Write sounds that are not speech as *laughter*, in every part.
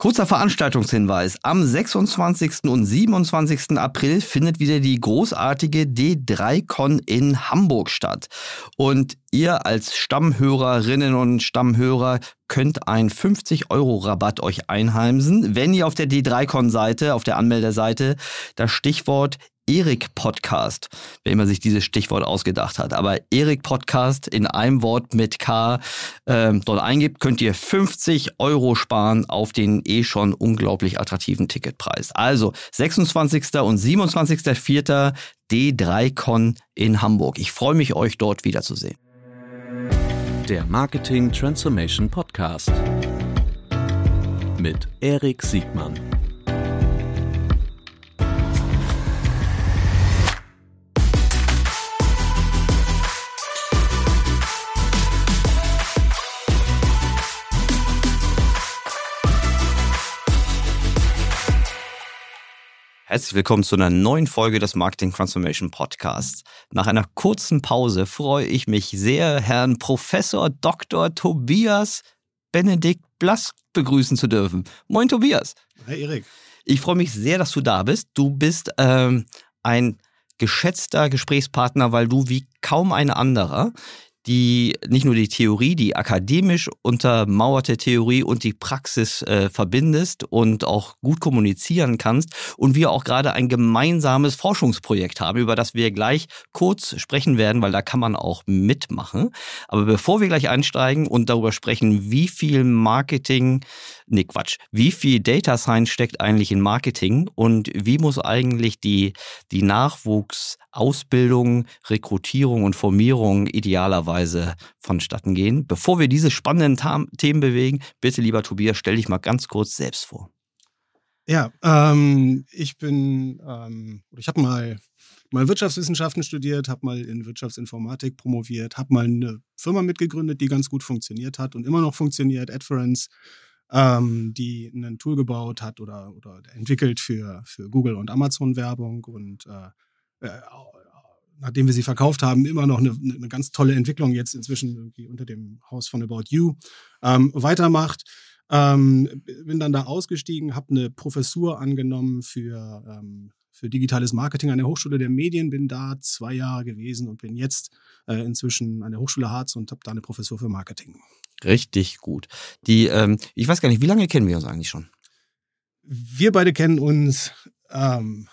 Kurzer Veranstaltungshinweis. Am 26. und 27. April findet wieder die großartige D3Con in Hamburg statt. Und ihr als Stammhörerinnen und Stammhörer könnt einen 50 Euro Rabatt euch einheimsen, wenn ihr auf der D3Con Seite, auf der Anmeldeseite, das Stichwort Erik Podcast, wer immer sich dieses Stichwort ausgedacht hat. Aber Erik Podcast in einem Wort mit K äh, dort eingibt, könnt ihr 50 Euro sparen auf den eh schon unglaublich attraktiven Ticketpreis. Also 26. und 27.04. D3Con in Hamburg. Ich freue mich, euch dort wiederzusehen. Der Marketing Transformation Podcast mit Erik Siegmann. Herzlich willkommen zu einer neuen Folge des Marketing Transformation Podcasts. Nach einer kurzen Pause freue ich mich sehr, Herrn Professor Dr. Tobias Benedikt Blass begrüßen zu dürfen. Moin Tobias. Hi Erik. Ich freue mich sehr, dass du da bist. Du bist ähm, ein geschätzter Gesprächspartner, weil du wie kaum ein anderer die nicht nur die Theorie, die akademisch untermauerte Theorie und die Praxis äh, verbindest und auch gut kommunizieren kannst und wir auch gerade ein gemeinsames Forschungsprojekt haben, über das wir gleich kurz sprechen werden, weil da kann man auch mitmachen. Aber bevor wir gleich einsteigen und darüber sprechen, wie viel Marketing, nee Quatsch, wie viel Data Science steckt eigentlich in Marketing und wie muss eigentlich die, die Nachwuchsausbildung, Rekrutierung und Formierung idealerweise Weise vonstatten gehen. Bevor wir diese spannenden Themen bewegen, bitte lieber Tobias, stell dich mal ganz kurz selbst vor. Ja, ähm, ich bin, ähm, ich habe mal, mal Wirtschaftswissenschaften studiert, habe mal in Wirtschaftsinformatik promoviert, habe mal eine Firma mitgegründet, die ganz gut funktioniert hat und immer noch funktioniert, Adference, ähm, die ein Tool gebaut hat oder, oder entwickelt für, für Google und Amazon Werbung und äh, äh nachdem wir sie verkauft haben, immer noch eine, eine ganz tolle Entwicklung jetzt inzwischen irgendwie unter dem Haus von About You ähm, weitermacht. Ähm, bin dann da ausgestiegen, habe eine Professur angenommen für, ähm, für digitales Marketing an der Hochschule der Medien, bin da zwei Jahre gewesen und bin jetzt äh, inzwischen an der Hochschule Harz und habe da eine Professur für Marketing. Richtig gut. Die, ähm, ich weiß gar nicht, wie lange kennen wir uns eigentlich schon? Wir beide kennen uns ähm,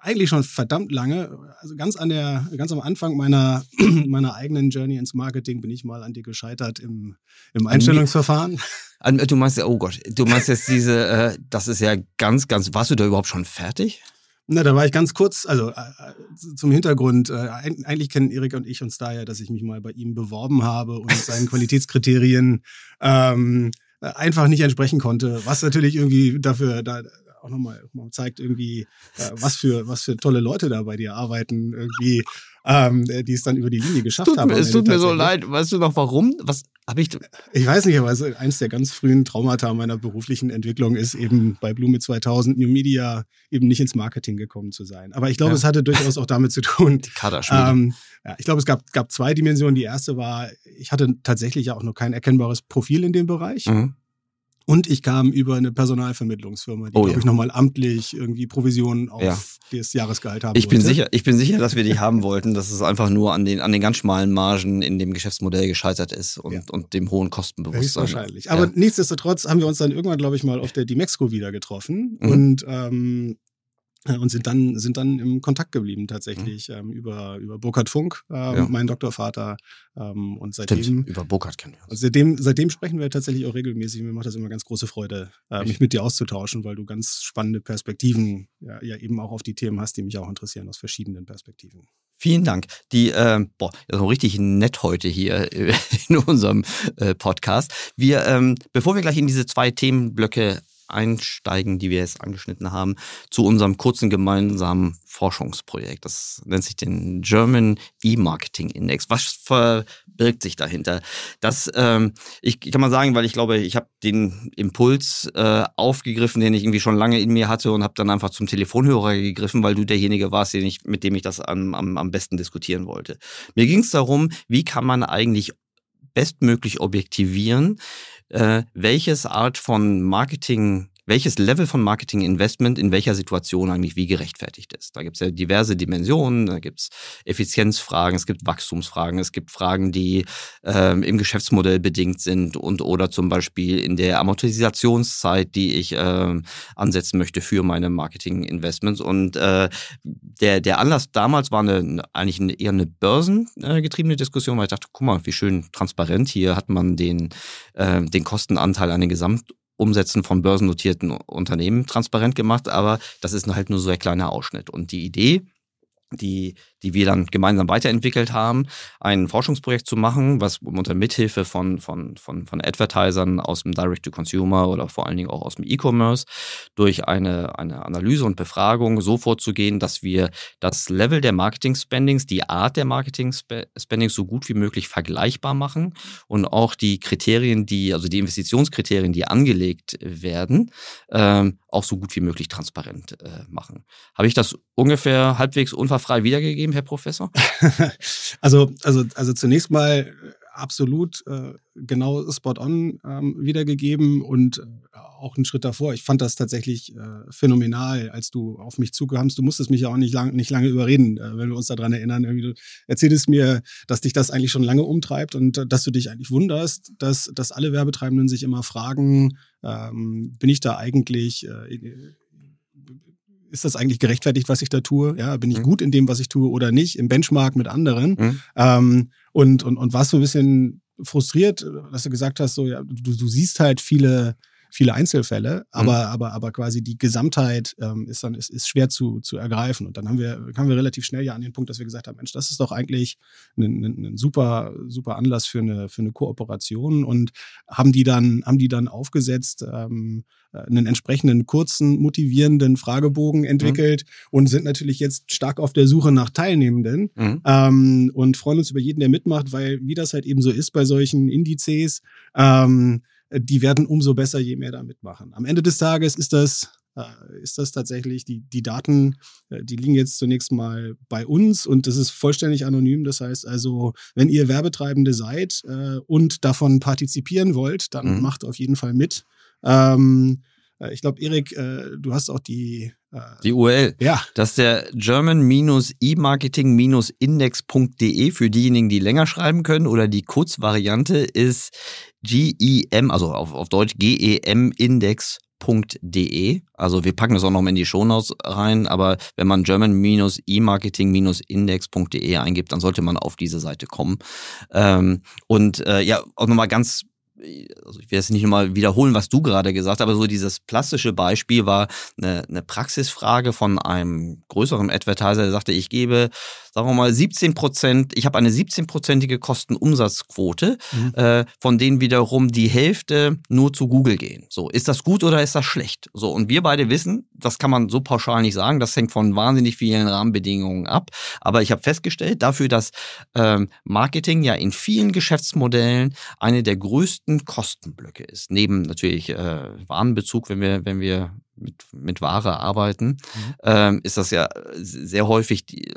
eigentlich schon verdammt lange. Also ganz an der, ganz am Anfang meiner, *clears throat* meiner eigenen Journey ins Marketing bin ich mal an dir gescheitert im, im Einstellungsverfahren. *laughs* Du meinst, oh Gott, du meinst jetzt diese, äh, das ist ja ganz, ganz, warst du da überhaupt schon fertig? Na, da war ich ganz kurz, also äh, zum Hintergrund, äh, eigentlich kennen Erik und ich uns daher, dass ich mich mal bei ihm beworben habe und seinen *laughs* Qualitätskriterien ähm, einfach nicht entsprechen konnte, was natürlich irgendwie dafür da auch nochmal zeigt irgendwie, äh, was für was für tolle Leute da bei dir arbeiten, irgendwie, ähm, die es dann über die Linie geschafft tut, haben. Es tut mir so leid. Weißt du noch warum? Was habe ich? Ich weiß nicht, aber eins der ganz frühen Traumata meiner beruflichen Entwicklung ist eben bei Blume 2000 New Media eben nicht ins Marketing gekommen zu sein. Aber ich glaube, ja. es hatte durchaus auch damit zu tun. Die ähm, ja, ich glaube, es gab, gab zwei Dimensionen. Die erste war, ich hatte tatsächlich ja auch noch kein erkennbares Profil in dem Bereich. Mhm. Und ich kam über eine Personalvermittlungsfirma, die, oh, glaube ja. ich, nochmal amtlich irgendwie Provisionen auf ja. das Jahresgehalt haben ich wollte. Bin sicher, ich bin sicher, dass wir die haben wollten, dass es einfach nur an den, an den ganz schmalen Margen in dem Geschäftsmodell gescheitert ist und, ja. und dem hohen Kostenbewusstsein. Wahrscheinlich. Aber nichtsdestotrotz haben wir uns dann irgendwann, glaube ich, mal auf der Dimexco wieder getroffen. Mhm. Und ähm, äh, und sind dann, sind dann im Kontakt geblieben tatsächlich mhm. ähm, über, über Burkhard Funk, ähm, ja. mein Doktorvater. Ähm, und seitdem. Stimmt, über Burkhard kennen wir uns. Seitdem, seitdem sprechen wir tatsächlich auch regelmäßig. Mir macht das immer ganz große Freude, äh, mich mit dir auszutauschen, weil du ganz spannende Perspektiven ja, ja eben auch auf die Themen hast, die mich auch interessieren, aus verschiedenen Perspektiven. Vielen Dank. Die, äh, boah, ist richtig nett heute hier *laughs* in unserem äh, Podcast. Wir, ähm, bevor wir gleich in diese zwei Themenblöcke einsteigen, die wir jetzt angeschnitten haben, zu unserem kurzen gemeinsamen Forschungsprojekt. Das nennt sich den German E-Marketing Index. Was verbirgt sich dahinter? Das, ähm, ich, kann mal sagen, weil ich glaube, ich habe den Impuls äh, aufgegriffen, den ich irgendwie schon lange in mir hatte und habe dann einfach zum Telefonhörer gegriffen, weil du derjenige warst, den ich, mit dem ich das am, am, am besten diskutieren wollte. Mir ging es darum, wie kann man eigentlich bestmöglich objektivieren, äh, welches Art von Marketing welches Level von Marketing-Investment in welcher Situation eigentlich wie gerechtfertigt ist. Da gibt es ja diverse Dimensionen, da gibt es Effizienzfragen, es gibt Wachstumsfragen, es gibt Fragen, die ähm, im Geschäftsmodell bedingt sind und oder zum Beispiel in der Amortisationszeit, die ich äh, ansetzen möchte für meine Marketing-Investments. Und äh, der, der Anlass damals war eine, eigentlich eine, eher eine börsengetriebene Diskussion, weil ich dachte, guck mal, wie schön transparent hier hat man den, äh, den Kostenanteil an den Gesamt Umsätzen von börsennotierten Unternehmen transparent gemacht, aber das ist halt nur so ein kleiner Ausschnitt. Und die Idee, die, die wir dann gemeinsam weiterentwickelt haben, ein Forschungsprojekt zu machen, was unter Mithilfe von, von, von, von Advertisern aus dem Direct-to-Consumer oder vor allen Dingen auch aus dem E-Commerce durch eine, eine Analyse und Befragung so vorzugehen, dass wir das Level der Marketing-Spendings, die Art der Marketing-Spendings so gut wie möglich vergleichbar machen und auch die Kriterien, die, also die Investitionskriterien, die angelegt werden, ähm, auch so gut wie möglich transparent äh, machen. Habe ich das ungefähr halbwegs unfallfrei wiedergegeben, Herr Professor? *laughs* also, also, also zunächst mal äh, absolut äh, genau spot on ähm, wiedergegeben und äh, auch einen Schritt davor. Ich fand das tatsächlich äh, phänomenal, als du auf mich zukamst. Du musstest mich ja auch nicht, lang, nicht lange überreden, äh, wenn wir uns daran erinnern. Irgendwie du erzählst mir, dass dich das eigentlich schon lange umtreibt und äh, dass du dich eigentlich wunderst, dass, dass alle Werbetreibenden sich immer fragen, ähm, bin ich da eigentlich äh, ist das eigentlich gerechtfertigt, was ich da tue? Ja, bin ich mhm. gut in dem, was ich tue oder nicht, im Benchmark mit anderen? Mhm. Ähm, und, und, und warst so ein bisschen frustriert, dass du gesagt hast, so, ja, du, du siehst halt viele, viele Einzelfälle, aber, mhm. aber, aber quasi die Gesamtheit ähm, ist dann ist, ist schwer zu, zu ergreifen. Und dann haben wir, kamen wir relativ schnell ja an den Punkt, dass wir gesagt haben, Mensch, das ist doch eigentlich ein, ein, ein super, super Anlass für eine, für eine Kooperation und haben die dann, haben die dann aufgesetzt, ähm, einen entsprechenden kurzen, motivierenden Fragebogen entwickelt mhm. und sind natürlich jetzt stark auf der Suche nach Teilnehmenden mhm. ähm, und freuen uns über jeden, der mitmacht, weil wie das halt eben so ist bei solchen Indizes, ähm, die werden umso besser, je mehr da mitmachen. Am Ende des Tages ist das äh, ist das tatsächlich, die, die Daten, äh, die liegen jetzt zunächst mal bei uns und das ist vollständig anonym. Das heißt also, wenn ihr Werbetreibende seid äh, und davon partizipieren wollt, dann mhm. macht auf jeden Fall mit. Ähm, äh, ich glaube, Erik, äh, du hast auch die äh, die URL. Ja. Das ist der German-E-Marketing-Index.de für diejenigen, die länger schreiben können oder die Kurzvariante ist GEM, also auf, auf Deutsch GEM-Index.de. Also wir packen das auch noch mal in die Shownotes rein, aber wenn man German-E-Marketing-Index.de eingibt, dann sollte man auf diese Seite kommen. Ähm, und äh, ja, auch nochmal ganz also ich werde es nicht nochmal wiederholen, was du gerade gesagt hast, aber so dieses plastische Beispiel war eine, eine Praxisfrage von einem größeren Advertiser, der sagte, ich gebe, sagen wir mal, 17 Prozent, ich habe eine 17-prozentige Kostenumsatzquote, mhm. äh, von denen wiederum die Hälfte nur zu Google gehen. So, ist das gut oder ist das schlecht? So, und wir beide wissen, das kann man so pauschal nicht sagen, das hängt von wahnsinnig vielen Rahmenbedingungen ab, aber ich habe festgestellt, dafür, dass ähm, Marketing ja in vielen Geschäftsmodellen eine der größten größten Kostenblöcke ist. Neben natürlich äh, Warenbezug, wenn wir, wenn wir mit, mit Ware arbeiten, mhm. ähm, ist das ja sehr häufig die,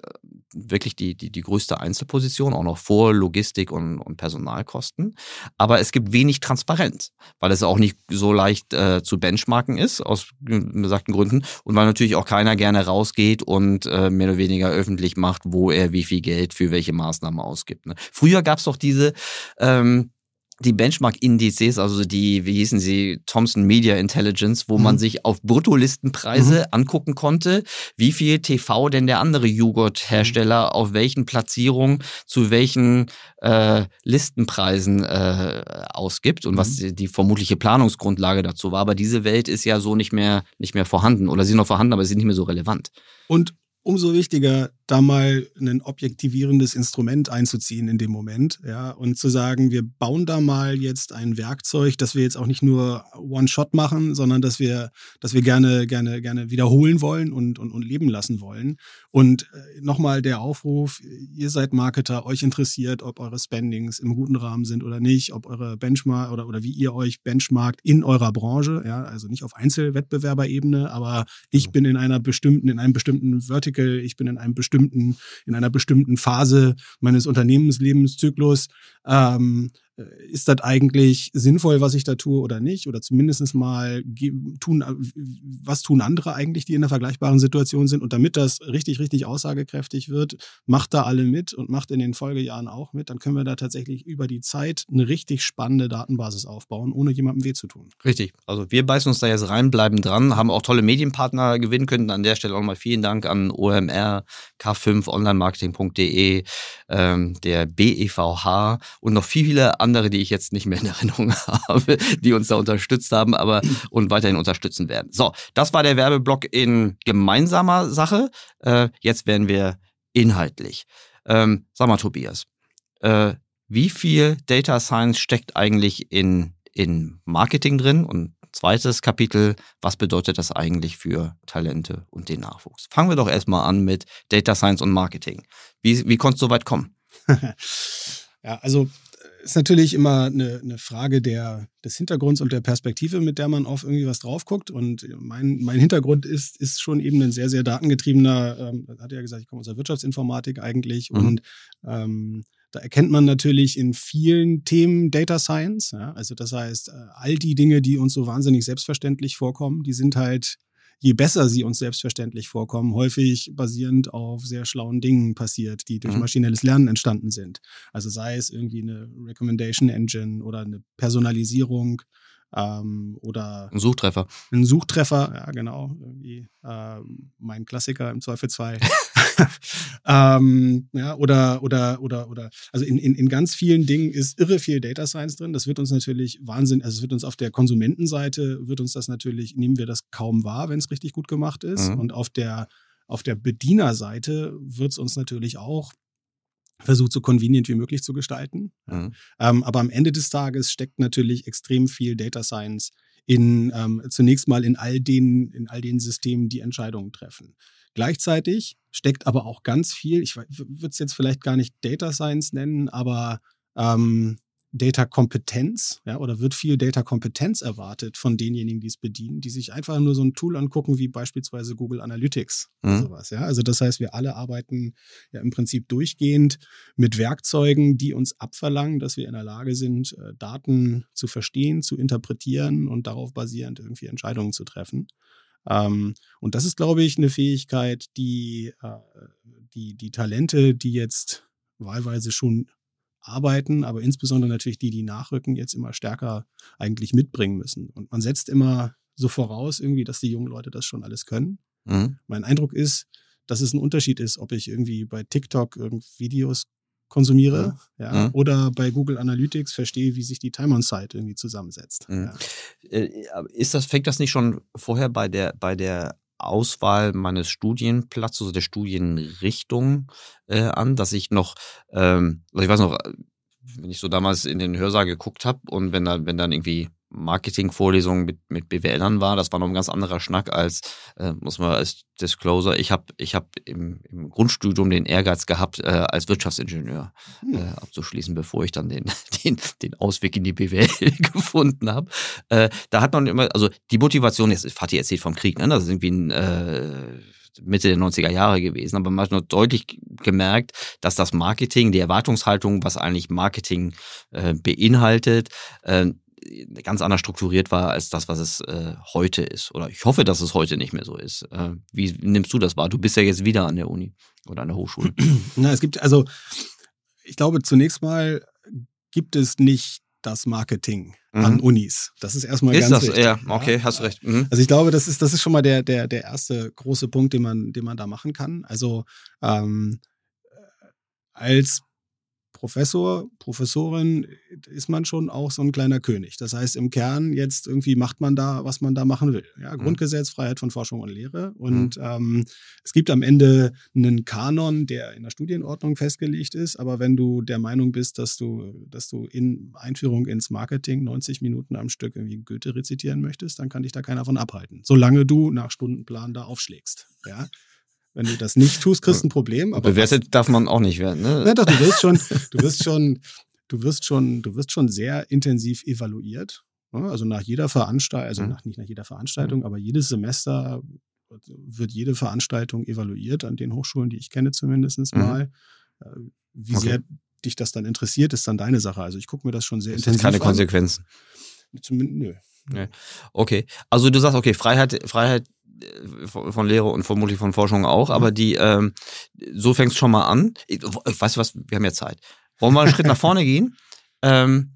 wirklich die, die, die größte Einzelposition, auch noch vor Logistik und, und Personalkosten. Aber es gibt wenig Transparenz, weil es auch nicht so leicht äh, zu benchmarken ist, aus besagten Gründen. Und weil natürlich auch keiner gerne rausgeht und äh, mehr oder weniger öffentlich macht, wo er wie viel Geld für welche Maßnahmen ausgibt. Ne? Früher gab es doch diese ähm, die Benchmark-Indizes, also die, wie hießen sie, Thomson Media Intelligence, wo mhm. man sich auf Bruttolistenpreise mhm. angucken konnte, wie viel TV denn der andere Joghurthersteller mhm. auf welchen Platzierungen zu welchen äh, Listenpreisen äh, ausgibt und mhm. was die, die, vermutliche Planungsgrundlage dazu war. Aber diese Welt ist ja so nicht mehr, nicht mehr vorhanden oder sie ist noch vorhanden, aber sie ist nicht mehr so relevant. Und umso wichtiger, da mal ein objektivierendes Instrument einzuziehen in dem Moment, ja, und zu sagen, wir bauen da mal jetzt ein Werkzeug, das wir jetzt auch nicht nur One-Shot machen, sondern dass wir, dass wir gerne, gerne, gerne wiederholen wollen und, und, und leben lassen wollen. Und äh, nochmal der Aufruf, ihr seid Marketer, euch interessiert, ob eure Spendings im guten Rahmen sind oder nicht, ob eure Benchmark oder, oder wie ihr euch benchmarkt in eurer Branche, ja, also nicht auf Einzelwettbewerberebene, aber ich bin in einer bestimmten, in einem bestimmten Vertical, ich bin in einem bestimmten, in einer bestimmten Phase meines Unternehmenslebenszyklus, ähm, ist das eigentlich sinnvoll, was ich da tue oder nicht? Oder zumindest mal tun, was tun andere eigentlich, die in einer vergleichbaren Situation sind? Und damit das richtig, richtig aussagekräftig wird, macht da alle mit und macht in den Folgejahren auch mit. Dann können wir da tatsächlich über die Zeit eine richtig spannende Datenbasis aufbauen, ohne jemandem weh zu tun. Richtig. Also wir beißen uns da jetzt rein, bleiben dran, haben auch tolle Medienpartner gewinnen können. An der Stelle auch mal vielen Dank an OMR, K5, onlinemarketing.de, ähm, der BEVH und noch viele andere, die ich jetzt nicht mehr in Erinnerung *laughs* habe, die uns da unterstützt haben, aber und weiterhin unterstützen werden. So, das war der Werbeblock in gemeinsamer Sache. Äh, jetzt werden wir inhaltlich. Ähm, sag mal, Tobias, äh, wie viel Data Science steckt eigentlich in, in Marketing drin? Und zweites Kapitel, was bedeutet das eigentlich für Talente und den Nachwuchs? Fangen wir doch erstmal an mit Data Science und Marketing. Wie, wie konntest du so weit kommen? *laughs* ja, also ist natürlich immer eine, eine Frage der, des Hintergrunds und der Perspektive, mit der man auf irgendwie was drauf guckt. Und mein, mein Hintergrund ist, ist schon eben ein sehr, sehr datengetriebener, ähm, hat ja gesagt, ich komme aus der Wirtschaftsinformatik eigentlich. Mhm. Und ähm, da erkennt man natürlich in vielen Themen Data Science. Ja? Also das heißt, äh, all die Dinge, die uns so wahnsinnig selbstverständlich vorkommen, die sind halt je besser sie uns selbstverständlich vorkommen, häufig basierend auf sehr schlauen Dingen passiert, die durch mhm. maschinelles Lernen entstanden sind. Also sei es irgendwie eine Recommendation Engine oder eine Personalisierung ähm, oder ein Suchtreffer. Ein Suchtreffer, ja genau, irgendwie äh, mein Klassiker im Zweifelsfall. *laughs* *laughs* ähm, ja, oder, oder, oder, oder, also in, in, in ganz vielen Dingen ist irre viel Data Science drin. Das wird uns natürlich Wahnsinn, also es wird uns auf der Konsumentenseite, wird uns das natürlich, nehmen wir das kaum wahr, wenn es richtig gut gemacht ist. Mhm. Und auf der, auf der Bedienerseite wird es uns natürlich auch versucht, so convenient wie möglich zu gestalten. Mhm. Ähm, aber am Ende des Tages steckt natürlich extrem viel Data Science in ähm, zunächst mal in all den, in all den Systemen, die Entscheidungen treffen. Gleichzeitig steckt aber auch ganz viel, ich würde es jetzt vielleicht gar nicht Data Science nennen, aber ähm, Data-Kompetenz, ja, oder wird viel Data-Kompetenz erwartet von denjenigen, die es bedienen, die sich einfach nur so ein Tool angucken, wie beispielsweise Google Analytics mhm. oder sowas, ja. Also das heißt, wir alle arbeiten ja im Prinzip durchgehend mit Werkzeugen, die uns abverlangen, dass wir in der Lage sind, äh, Daten zu verstehen, zu interpretieren und darauf basierend irgendwie Entscheidungen zu treffen. Ähm, und das ist, glaube ich, eine Fähigkeit, die, äh, die, die Talente, die jetzt wahlweise schon arbeiten, aber insbesondere natürlich die, die nachrücken, jetzt immer stärker eigentlich mitbringen müssen. Und man setzt immer so voraus, irgendwie, dass die jungen Leute das schon alles können. Mhm. Mein Eindruck ist, dass es ein Unterschied ist, ob ich irgendwie bei TikTok Videos konsumiere mhm. ja, mhm. oder bei Google Analytics verstehe, wie sich die Time on Site irgendwie zusammensetzt. Mhm. Ja. Äh, ist das, fängt das nicht schon vorher bei der, bei der Auswahl meines Studienplatzes, also der Studienrichtung äh, an, dass ich noch, ähm, also ich weiß noch, wenn ich so damals in den Hörsaal geguckt habe und wenn da, wenn dann irgendwie Marketing-Vorlesungen mit, mit BWLern war, das war noch ein ganz anderer Schnack als, äh, muss man als Disclosure, ich habe ich hab im, im Grundstudium den Ehrgeiz gehabt, äh, als Wirtschaftsingenieur hm. äh, abzuschließen, bevor ich dann den, *laughs* den, den Ausweg in die BWL *laughs* gefunden habe. Äh, da hat man immer, also die Motivation, jetzt Fatih erzählt vom Krieg, ne? das ist irgendwie ein äh, Mitte der 90er Jahre gewesen, aber man hat nur deutlich gemerkt, dass das Marketing, die Erwartungshaltung, was eigentlich Marketing äh, beinhaltet, äh, ganz anders strukturiert war als das, was es äh, heute ist. Oder ich hoffe, dass es heute nicht mehr so ist. Äh, wie nimmst du das wahr? Du bist ja jetzt wieder an der Uni oder an der Hochschule. *clears throat* Na, es gibt also, ich glaube, zunächst mal gibt es nicht das Marketing mhm. an Unis. Das ist erstmal ist ganz das, wichtig. Ja, okay, hast du recht. Mhm. Also ich glaube, das ist, das ist schon mal der, der, der erste große Punkt, den man, den man da machen kann. Also ähm, als Professor, Professorin ist man schon auch so ein kleiner König. Das heißt, im Kern jetzt irgendwie macht man da, was man da machen will. Ja, mhm. Grundgesetz, Freiheit von Forschung und Lehre. Und mhm. ähm, es gibt am Ende einen Kanon, der in der Studienordnung festgelegt ist. Aber wenn du der Meinung bist, dass du, dass du in Einführung ins Marketing 90 Minuten am Stück irgendwie Goethe rezitieren möchtest, dann kann dich da keiner von abhalten. Solange du nach Stundenplan da aufschlägst. Ja. Wenn du das nicht tust, kriegst du ein Problem. Aber Bewertet was, darf man auch nicht werden, ne? Ja, doch, du wirst schon, du wirst schon, du wirst schon, du wirst schon sehr intensiv evaluiert. Ne? Also nach jeder Veranstaltung, also mhm. nach, nicht nach jeder Veranstaltung, mhm. aber jedes Semester wird jede Veranstaltung evaluiert an den Hochschulen, die ich kenne zumindest mhm. mal. Äh, wie okay. sehr dich das dann interessiert, ist dann deine Sache. Also ich gucke mir das schon sehr Das intensiv sind keine an. Konsequenzen. Zumindest, nö. Okay. Also du sagst, okay, Freiheit, Freiheit von von Lehre und vermutlich von Forschung auch, Mhm. aber die, ähm, so fängst schon mal an. Ich, weißt du was, wir haben ja Zeit. Wollen wir einen Schritt nach vorne gehen? *laughs* Ähm,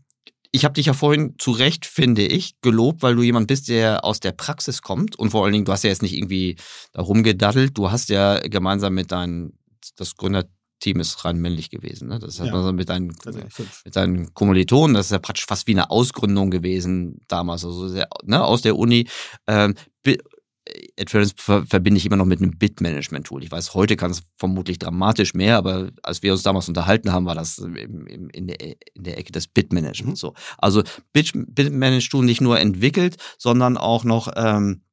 ich habe dich ja vorhin zu Recht, finde ich, gelobt, weil du jemand bist, der aus der Praxis kommt und vor allen Dingen, du hast ja jetzt nicht irgendwie da rumgedaddelt, du hast ja gemeinsam mit deinen, das Gründerteam ist rein männlich gewesen, ne? Das hat Ja. man mit deinen fünf. mit seinen Kommilitonen, das ist ja praktisch fast wie eine Ausgründung gewesen damals, also sehr, ne, aus der Uni. Ähm, Adference ver verbinde ich immer noch mit einem Bit-Management-Tool. Ich weiß, heute kann es vermutlich dramatisch mehr, aber als wir uns damals unterhalten haben, war das im, im, in, der, in der Ecke des Bit-Managements so. Also Bit- Bit-Management-Tool nicht nur entwickelt, sondern auch noch ähm, äh,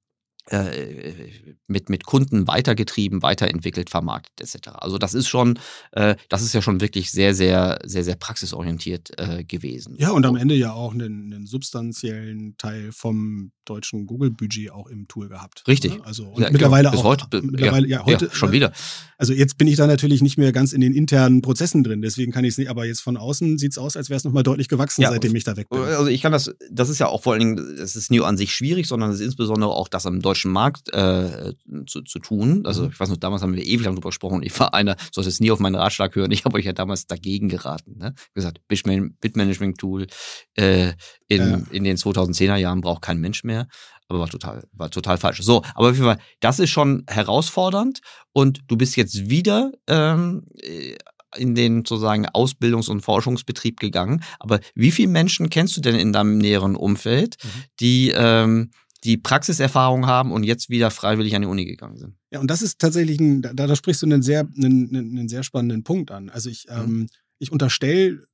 mit, mit Kunden weitergetrieben, weiterentwickelt, vermarktet etc. Also das ist schon, äh, das ist ja schon wirklich sehr, sehr, sehr, sehr praxisorientiert äh, gewesen. Ja, und am Ende ja auch einen, einen substanziellen Teil vom deutschen Google-Budget auch im Tool gehabt. Richtig. Ne? Also Ja, mittlerweile bis auch. heute, mittlerweile, ja, heute schon wieder. Also jetzt bin ich da natürlich nicht mehr ganz in den internen Prozessen drin, deswegen kann ich es nicht, aber jetzt von außen sieht es aus, als wäre es nochmal deutlich gewachsen, Ja, seitdem ich da weg bin. Also ich kann das, das ist ja auch vor allen Dingen, das ist nie an sich schwierig, sondern es ist insbesondere auch das am deutschen Markt äh, zu, zu tun. Also ich weiß noch, damals haben wir ewig lang drüber gesprochen ich war einer, sollte es nie auf meinen Ratschlag hören. Ich habe euch ja damals dagegen geraten. Ne? gesagt, Bitman- Bitmanagement-Tool äh, in, Ja. in den 2010er Jahren braucht kein Mensch mehr. Aber war total, war total falsch. So, aber auf jeden Fall, das ist schon herausfordernd und du bist jetzt wieder ähm, äh, in den sozusagen Ausbildungs- und Forschungsbetrieb gegangen. Aber wie viele Menschen kennst du denn in deinem näheren Umfeld, Mhm. die ähm, die Praxiserfahrung haben und jetzt wieder freiwillig an die Uni gegangen sind? Ja, und das ist tatsächlich, ein, da, da sprichst du einen sehr, einen, einen sehr spannenden Punkt an. Also ich, Mhm. ähm, ich unterstelle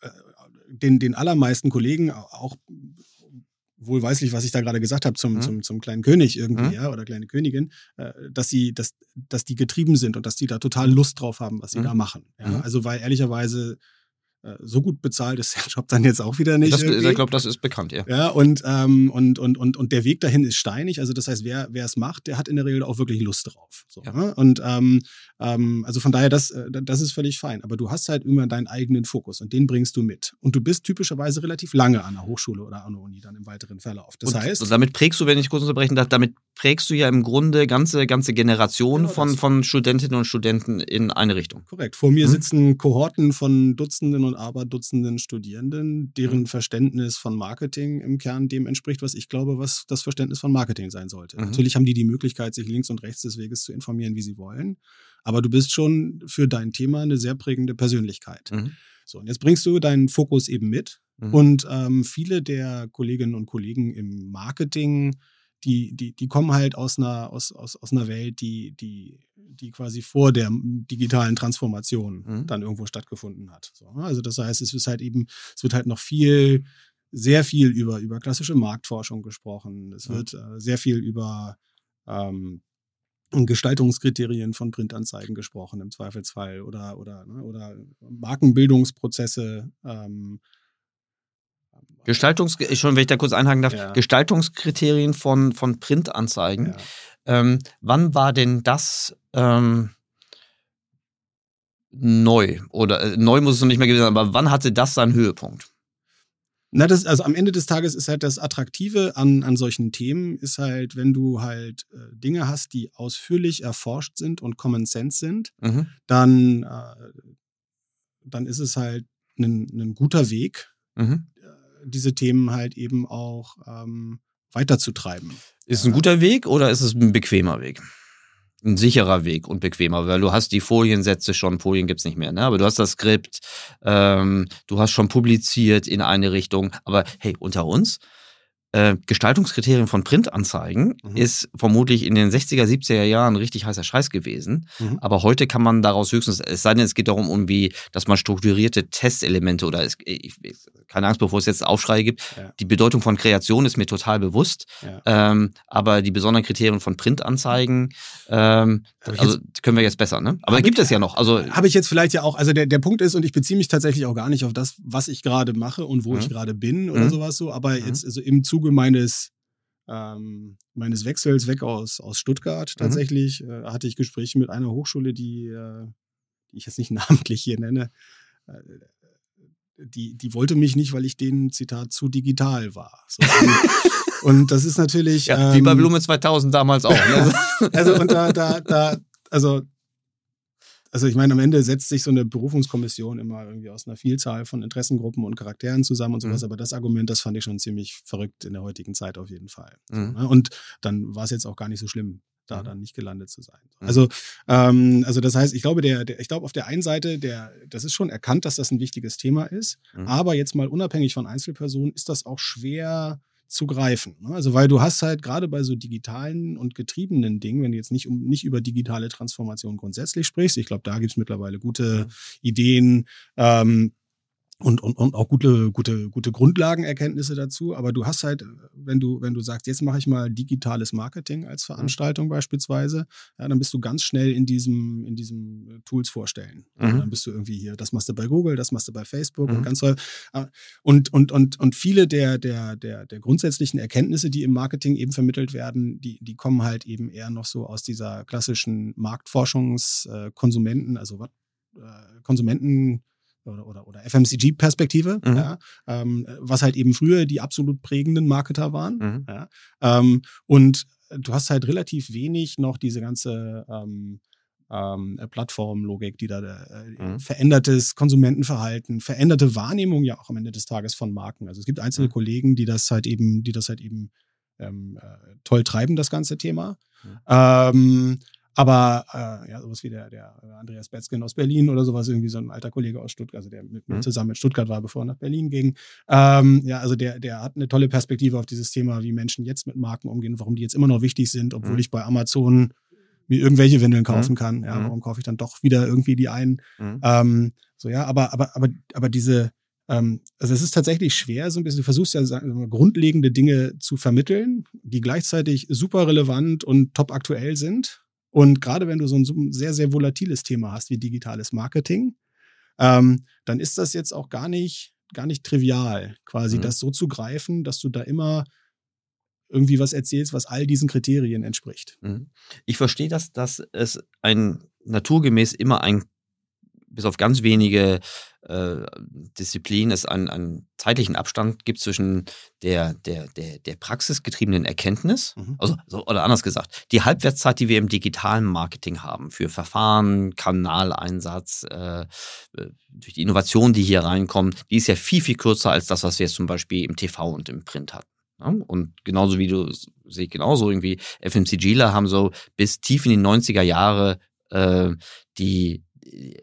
äh, den, den allermeisten Kollegen auch wohlweislich, was ich da gerade gesagt habe zum, Mhm. zum, zum kleinen König irgendwie, Mhm. ja, oder kleine Königin, äh, dass sie, dass, dass die getrieben sind und dass die da total Lust drauf haben, was sie Mhm. da machen. Ja? Mhm. Also weil ehrlicherweise so gut bezahlt ist *laughs* der Job dann jetzt auch wieder nicht. Das, irgendwie. ich glaube, das ist bekannt, ja. Ja, und, ähm, und, und, und, und der Weg dahin ist steinig. Also das heißt, wer wer es macht, der hat in der Regel auch wirklich Lust drauf. So, Ja. ne? Und ähm, ähm, also von daher, das, äh, das ist völlig fein. Aber du hast halt immer deinen eigenen Fokus und den bringst du mit. Und du bist typischerweise relativ lange an der Hochschule oder an der Uni dann im weiteren Verlauf. Das und heißt, und damit prägst du, wenn ich kurz unterbrechen darf, damit prägst du ja im Grunde ganze, ganze Generationen Genau von, von Studentinnen und Studenten in eine Richtung. Korrekt. Vor mir Mhm. sitzen Kohorten von Dutzenden und Aberdutzenden Studierenden, deren Mhm. Verständnis von Marketing im Kern dem entspricht, was ich glaube, was das Verständnis von Marketing sein sollte. Mhm. Natürlich haben die die Möglichkeit, sich links und rechts des Weges zu informieren, wie sie wollen. Aber du bist schon für dein Thema eine sehr prägende Persönlichkeit. Mhm. So, und jetzt bringst du deinen Fokus eben mit. Mhm. Und ähm, viele der Kolleginnen und Kollegen im Marketing, die, die, die kommen halt aus einer, aus, aus, aus einer Welt, die, die, die quasi vor der digitalen Transformation Mhm. dann irgendwo stattgefunden hat. So, ne? also das heißt, es ist halt eben, es wird halt noch viel, sehr viel über, über klassische Marktforschung gesprochen. Es Mhm. wird äh, sehr viel über ähm, Gestaltungskriterien von Printanzeigen gesprochen im Zweifelsfall oder, oder, ne, oder Markenbildungsprozesse. Ähm, Gestaltungs schon, wenn ich da kurz einhaken darf, Ja. Gestaltungskriterien von, von Printanzeigen. ja. Ähm, wann war denn das ähm, neu? Oder äh, neu muss es noch nicht mehr gewesen sein, aber wann hatte das seinen Höhepunkt? Na, das, also am Ende des Tages ist halt das Attraktive an, an solchen Themen, ist halt, wenn du halt äh, Dinge hast, die ausführlich erforscht sind und Common Sense sind, Mhm. dann, äh, dann ist es halt ein, guter Weg, Mhm. äh, diese Themen halt eben auch ähm, weiterzutreiben. Ist es ein guter Weg oder ist es ein bequemer Weg? Ein sicherer Weg und bequemer, weil du hast die Foliensätze schon, Folien gibt's nicht mehr, ne? aber du hast das Skript, ähm, du hast schon publiziert in eine Richtung, aber hey, unter uns, äh, Gestaltungskriterien von Printanzeigen Mhm. ist vermutlich in den 60er, 70er Jahren richtig heißer Scheiß gewesen. Mhm. Aber heute kann man daraus höchstens, es sei denn, es geht darum, irgendwie, dass man strukturierte Testelemente oder es, ich, ich, keine Angst, bevor es jetzt Aufschrei gibt. Ja. Die Bedeutung von Kreation ist mir total bewusst. Ja. Ähm, aber die besonderen Kriterien von Printanzeigen, ähm, also können wir jetzt besser, ne? Aber gibt ich- es ja noch. Also Habe ich jetzt vielleicht ja auch, also der, der Punkt ist, und ich beziehe mich tatsächlich auch gar nicht auf das, was ich gerade mache und wo Mhm. ich gerade bin oder Mhm. sowas so, aber Mhm. jetzt also im Zuge meines ähm, meines Wechsels weg aus, aus Stuttgart Mhm. tatsächlich äh, hatte ich Gespräche mit einer Hochschule, die, äh, die ich jetzt nicht *laughs* namentlich hier nenne, die, die wollte mich nicht, weil ich denen, Zitat, zu digital war. So, und, *laughs* und, das ist natürlich. Ja, ähm, wie bei ähm, Blume 2000 damals auch. Ne? *laughs* also, und da, da, da, also, also ich meine, am Ende setzt sich so eine Berufungskommission immer irgendwie aus einer Vielzahl von Interessengruppen und Charakteren zusammen und sowas. Mhm. Aber das Argument, das fand ich schon ziemlich verrückt in der heutigen Zeit auf jeden Fall. Mhm. Ne? Und dann war es jetzt auch gar nicht so schlimm, da mhm. dann nicht gelandet zu sein. Mhm. Also, ähm, also das heißt, ich glaube, der, der, ich glaube, auf der einen Seite, der, das ist schon erkannt, dass das ein wichtiges Thema ist, mhm. aber jetzt mal unabhängig von Einzelpersonen ist das auch schwer zu greifen. Ne? Also weil du hast halt gerade bei so digitalen und getriebenen Dingen, wenn du jetzt nicht um nicht über digitale Transformation grundsätzlich sprichst, ich glaube, da gibt es mittlerweile gute. Ideen, ähm, und, und, und auch gute, gute, gute Grundlagenerkenntnisse dazu. Aber du hast halt, wenn du, wenn du sagst, jetzt mache ich mal digitales Marketing als mhm. Veranstaltung mhm. beispielsweise, ja, dann bist du ganz schnell in diesem, in diesem Tools vorstellen. Mhm. dann bist du irgendwie hier, das machst du bei Google, das machst du bei Facebook mhm. und ganz toll. Ah, und, und, und, und viele der, der, der, der grundsätzlichen Erkenntnisse, die im Marketing eben vermittelt werden, die, die kommen halt eben eher noch so aus dieser klassischen Marktforschungskonsumenten, also was, äh, Konsumenten, oder, oder, oder FMCG-Perspektive, mhm. ja, ähm, was halt eben früher die absolut prägenden Marketer waren. Mhm. Ja, ähm, und du hast halt relativ wenig noch diese ganze ähm, ähm, Plattformlogik, die da äh, mhm. verändertes Konsumentenverhalten, veränderte Wahrnehmung ja auch am Ende des Tages von Marken. Also es gibt einzelne mhm. Kollegen, die das halt eben, die das halt eben ähm, äh, toll treiben, das ganze Thema. Mhm. Ähm, aber äh, ja, sowas wie der, der Andreas Betzgen aus Berlin oder sowas, irgendwie so ein alter Kollege aus Stuttgart, also der mit mir mhm. zusammen in Stuttgart war, bevor er nach Berlin ging. Ähm, ja, also der, der hat eine tolle Perspektive auf dieses Thema, wie Menschen jetzt mit Marken umgehen, warum die jetzt immer noch wichtig sind, obwohl mhm. ich bei Amazon mir irgendwelche Windeln mhm. kaufen mhm. kann. Ja, warum kaufe ich dann doch wieder irgendwie die ein? Mhm. Ähm, so, ja, aber, aber, aber, aber diese, ähm, also es ist tatsächlich schwer, so ein bisschen, du versuchst ja sagen, grundlegende Dinge zu vermitteln, die gleichzeitig super relevant und top aktuell sind und gerade wenn du so ein sehr, sehr volatiles Thema hast wie digitales Marketing, ähm, dann ist das jetzt auch gar nicht, gar nicht trivial, quasi mhm. das so zu greifen, dass du da immer irgendwie was erzählst, was all diesen Kriterien entspricht. Mhm. Ich verstehe das, dass es ein naturgemäß immer ein bis auf ganz wenige äh, Disziplinen es einen, einen, zeitlichen Abstand gibt zwischen der, der, der, der praxisgetriebenen Erkenntnis, mhm. also, so, oder anders gesagt, die Halbwertszeit, die wir im digitalen Marketing haben, für Verfahren, Kanaleinsatz, äh, durch die Innovationen, die hier reinkommen, die ist ja viel, viel kürzer als das, was wir jetzt zum Beispiel im TV und im Print hatten. Und genauso wie du, sehe ich genauso irgendwie, FMCGler haben so bis tief in die 90er Jahre äh, die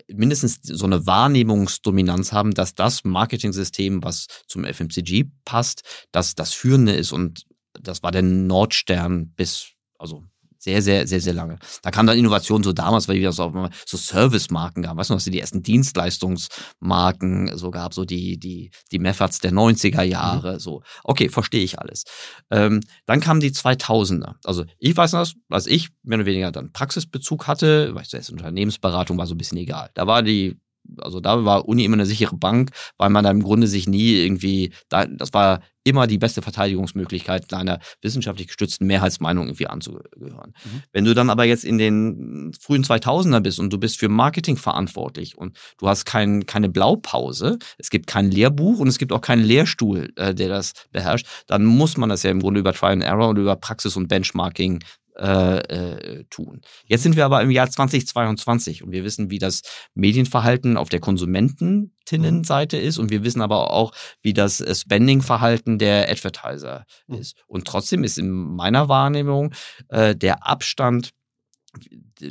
mindestens so eine Wahrnehmungsdominanz haben, dass das Marketing-System, was zum FMCG passt, dass das führende ist und das war der Nordstern bis, also sehr, sehr, sehr, sehr lange. Da kam dann Innovation so damals, weil wir so, so Service-Marken gab. Weißt du, es die ersten Dienstleistungsmarken so gab, so die, die, die Methods der 90er Jahre, mhm. so. Okay, verstehe ich alles. Ähm, dann kamen die 2000er. Also ich weiß noch, als ich mehr oder weniger dann Praxisbezug hatte, weil ich zuerst Unternehmensberatung war so ein bisschen egal. Da war die also da war Uni immer eine sichere Bank, weil man da im Grunde sich nie irgendwie, da, das war immer die beste Verteidigungsmöglichkeit, einer wissenschaftlich gestützten Mehrheitsmeinung irgendwie anzugehören. Mhm. Wenn du dann aber jetzt in den frühen 2000er bist und du bist für Marketing verantwortlich und du hast kein, keine Blaupause, es gibt kein Lehrbuch und es gibt auch keinen Lehrstuhl, äh, der das beherrscht, dann muss man das ja im Grunde über Trial and Error und über Praxis und Benchmarking äh, äh, tun. Jetzt sind wir aber im Jahr 2022 und wir wissen, wie das Medienverhalten auf der Konsumentinnenseite ist und wir wissen aber auch, wie das äh, Spending-Verhalten der Advertiser mhm. ist. Und trotzdem ist in meiner Wahrnehmung äh, der Abstand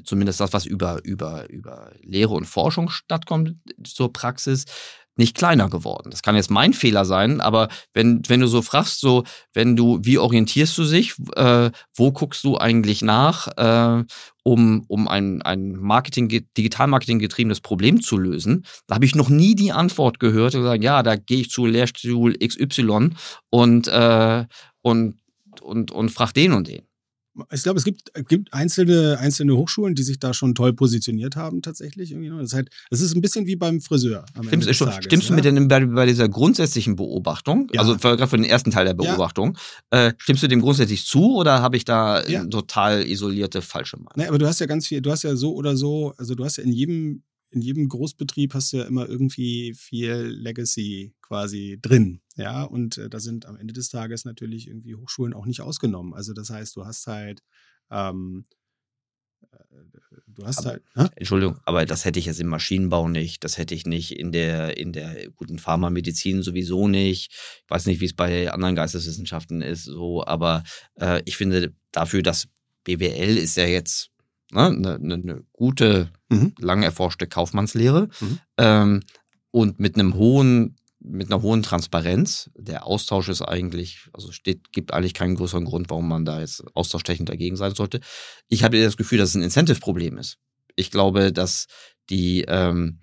zumindest das, was über, über, über Lehre und Forschung stattkommt zur Praxis, nicht kleiner geworden. Das kann jetzt mein Fehler sein, aber wenn, wenn du so fragst, so, wenn du, wie orientierst du dich, äh, wo guckst du eigentlich nach, äh, um, um ein, ein Marketing, Digital-Marketing getriebenes Problem zu lösen, da habe ich noch nie die Antwort gehört und gesagt, ja, da gehe ich zu Lehrstuhl XY und, äh, und, und, und frag den und den ich glaube, es gibt, gibt einzelne, einzelne Hochschulen, die sich da schon toll positioniert haben, tatsächlich. Irgendwie. Ne? Das, ist das ist ein bisschen wie beim Friseur. Stimmst, Tages, stimmst ja? du mit denn bei, bei, dieser grundsätzlichen Beobachtung, ja. also gerade für den ersten Teil der Beobachtung, ja. äh, stimmst du dem grundsätzlich zu oder habe ich da total isolierte falsche Meinung? Nee, aber du hast ja ganz viel, du hast ja so oder so, also du hast ja in jedem in jedem Großbetrieb hast du ja immer irgendwie viel Legacy quasi drin. Ja, und äh, da sind am Ende des Tages natürlich irgendwie Hochschulen auch nicht ausgenommen. Also das heißt, du hast halt ähm, du hast aber, halt. Ne? Entschuldigung, aber das hätte ich jetzt im Maschinenbau nicht, das hätte ich nicht in der, in der guten Pharmamedizin sowieso nicht. Ich weiß nicht, wie es bei anderen Geisteswissenschaften ist, so, aber äh, ich finde dafür, dass BWL ist ja jetzt ne, eine, ne, ne gute, mhm. lang erforschte Kaufmannslehre mhm. ähm, und mit einem hohen mit einer hohen Transparenz. Der Austausch ist eigentlich, also steht, gibt eigentlich keinen größeren Grund, warum man da jetzt austauschstechend dagegen sein sollte. Ich habe das Gefühl, dass es ein Incentive-Problem ist. Ich glaube, dass die ähm,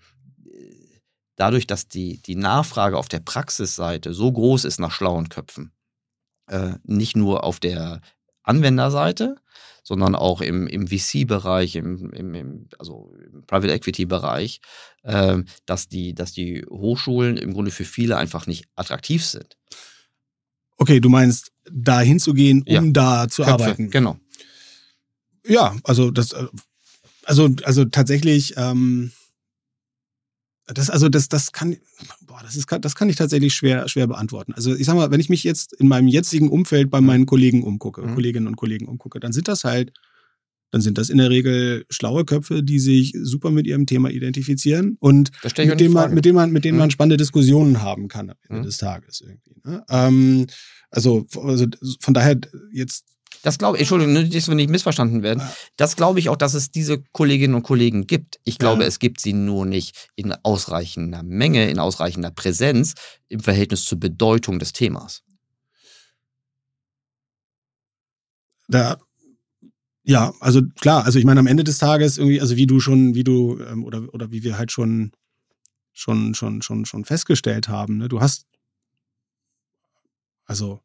dadurch, dass die, die Nachfrage auf der Praxisseite so groß ist nach schlauen Köpfen, äh, nicht nur auf der Anwenderseite, sondern auch im, im VC-Bereich, im, im, im, also im Private Equity-Bereich, äh, dass, die, dass die Hochschulen im Grunde für viele einfach nicht attraktiv sind. Okay, du meinst, da hinzugehen, um ja. da zu Köpfe, arbeiten. Genau. Ja, also das, äh, also, also tatsächlich, ähm, das, also das, das kann, boah, das ist, das kann ich tatsächlich schwer, schwer beantworten. Also ich sag mal, wenn ich mich jetzt in meinem jetzigen Umfeld bei meinen Kollegen umgucke, mhm. Kolleginnen und Kollegen umgucke, dann sind das halt, dann sind das in der Regel schlaue Köpfe, die sich super mit ihrem Thema identifizieren und mit denen, man, mit denen man, mit denen mhm. man spannende Diskussionen haben kann am Ende mhm. des Tages irgendwie. Ne? Ähm, also, also von daher jetzt das glaube ich, Entschuldigung, nur, dass wir nicht missverstanden werden. Das glaube ich auch, dass es diese Kolleginnen und Kollegen gibt. Ich glaube, ja. es gibt sie nur nicht in ausreichender Menge, in ausreichender Präsenz im Verhältnis zur Bedeutung des Themas. Da, ja, also klar, also ich meine, am Ende des Tages irgendwie, also wie du schon, wie du, ähm, oder, oder wie wir halt schon, schon, schon, schon, schon festgestellt haben, ne, du hast, also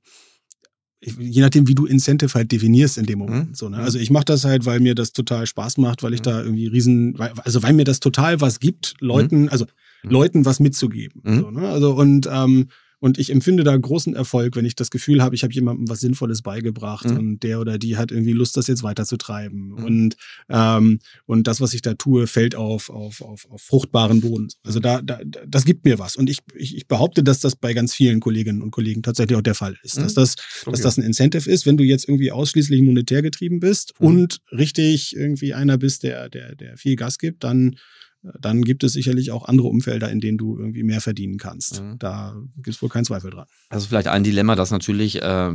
je nachdem, wie du Incentive halt definierst in dem Moment. Mhm. So, ne? Also ich mache das halt, weil mir das total Spaß macht, weil ich mhm. da irgendwie riesen, also weil mir das total was gibt, Leuten, mhm. also Leuten was mitzugeben. Mhm. So, ne? Also und ähm, und ich empfinde da großen Erfolg, wenn ich das Gefühl habe, ich habe jemandem was Sinnvolles beigebracht mhm. und der oder die hat irgendwie Lust, das jetzt weiterzutreiben. Mhm. Und, ähm, und das, was ich da tue, fällt auf, auf, auf, auf fruchtbaren Boden. Also da, da, das gibt mir was. Und ich, ich, ich behaupte, dass das bei ganz vielen Kolleginnen und Kollegen tatsächlich auch der Fall ist. Mhm. Dass, das, okay. dass das ein Incentive ist, wenn du jetzt irgendwie ausschließlich monetär getrieben bist mhm. und richtig irgendwie einer bist, der, der, der viel Gas gibt, dann dann gibt es sicherlich auch andere Umfelder, in denen du irgendwie mehr verdienen kannst. Mhm. Da gibt es wohl keinen Zweifel dran. Also vielleicht ein Dilemma, dass natürlich äh,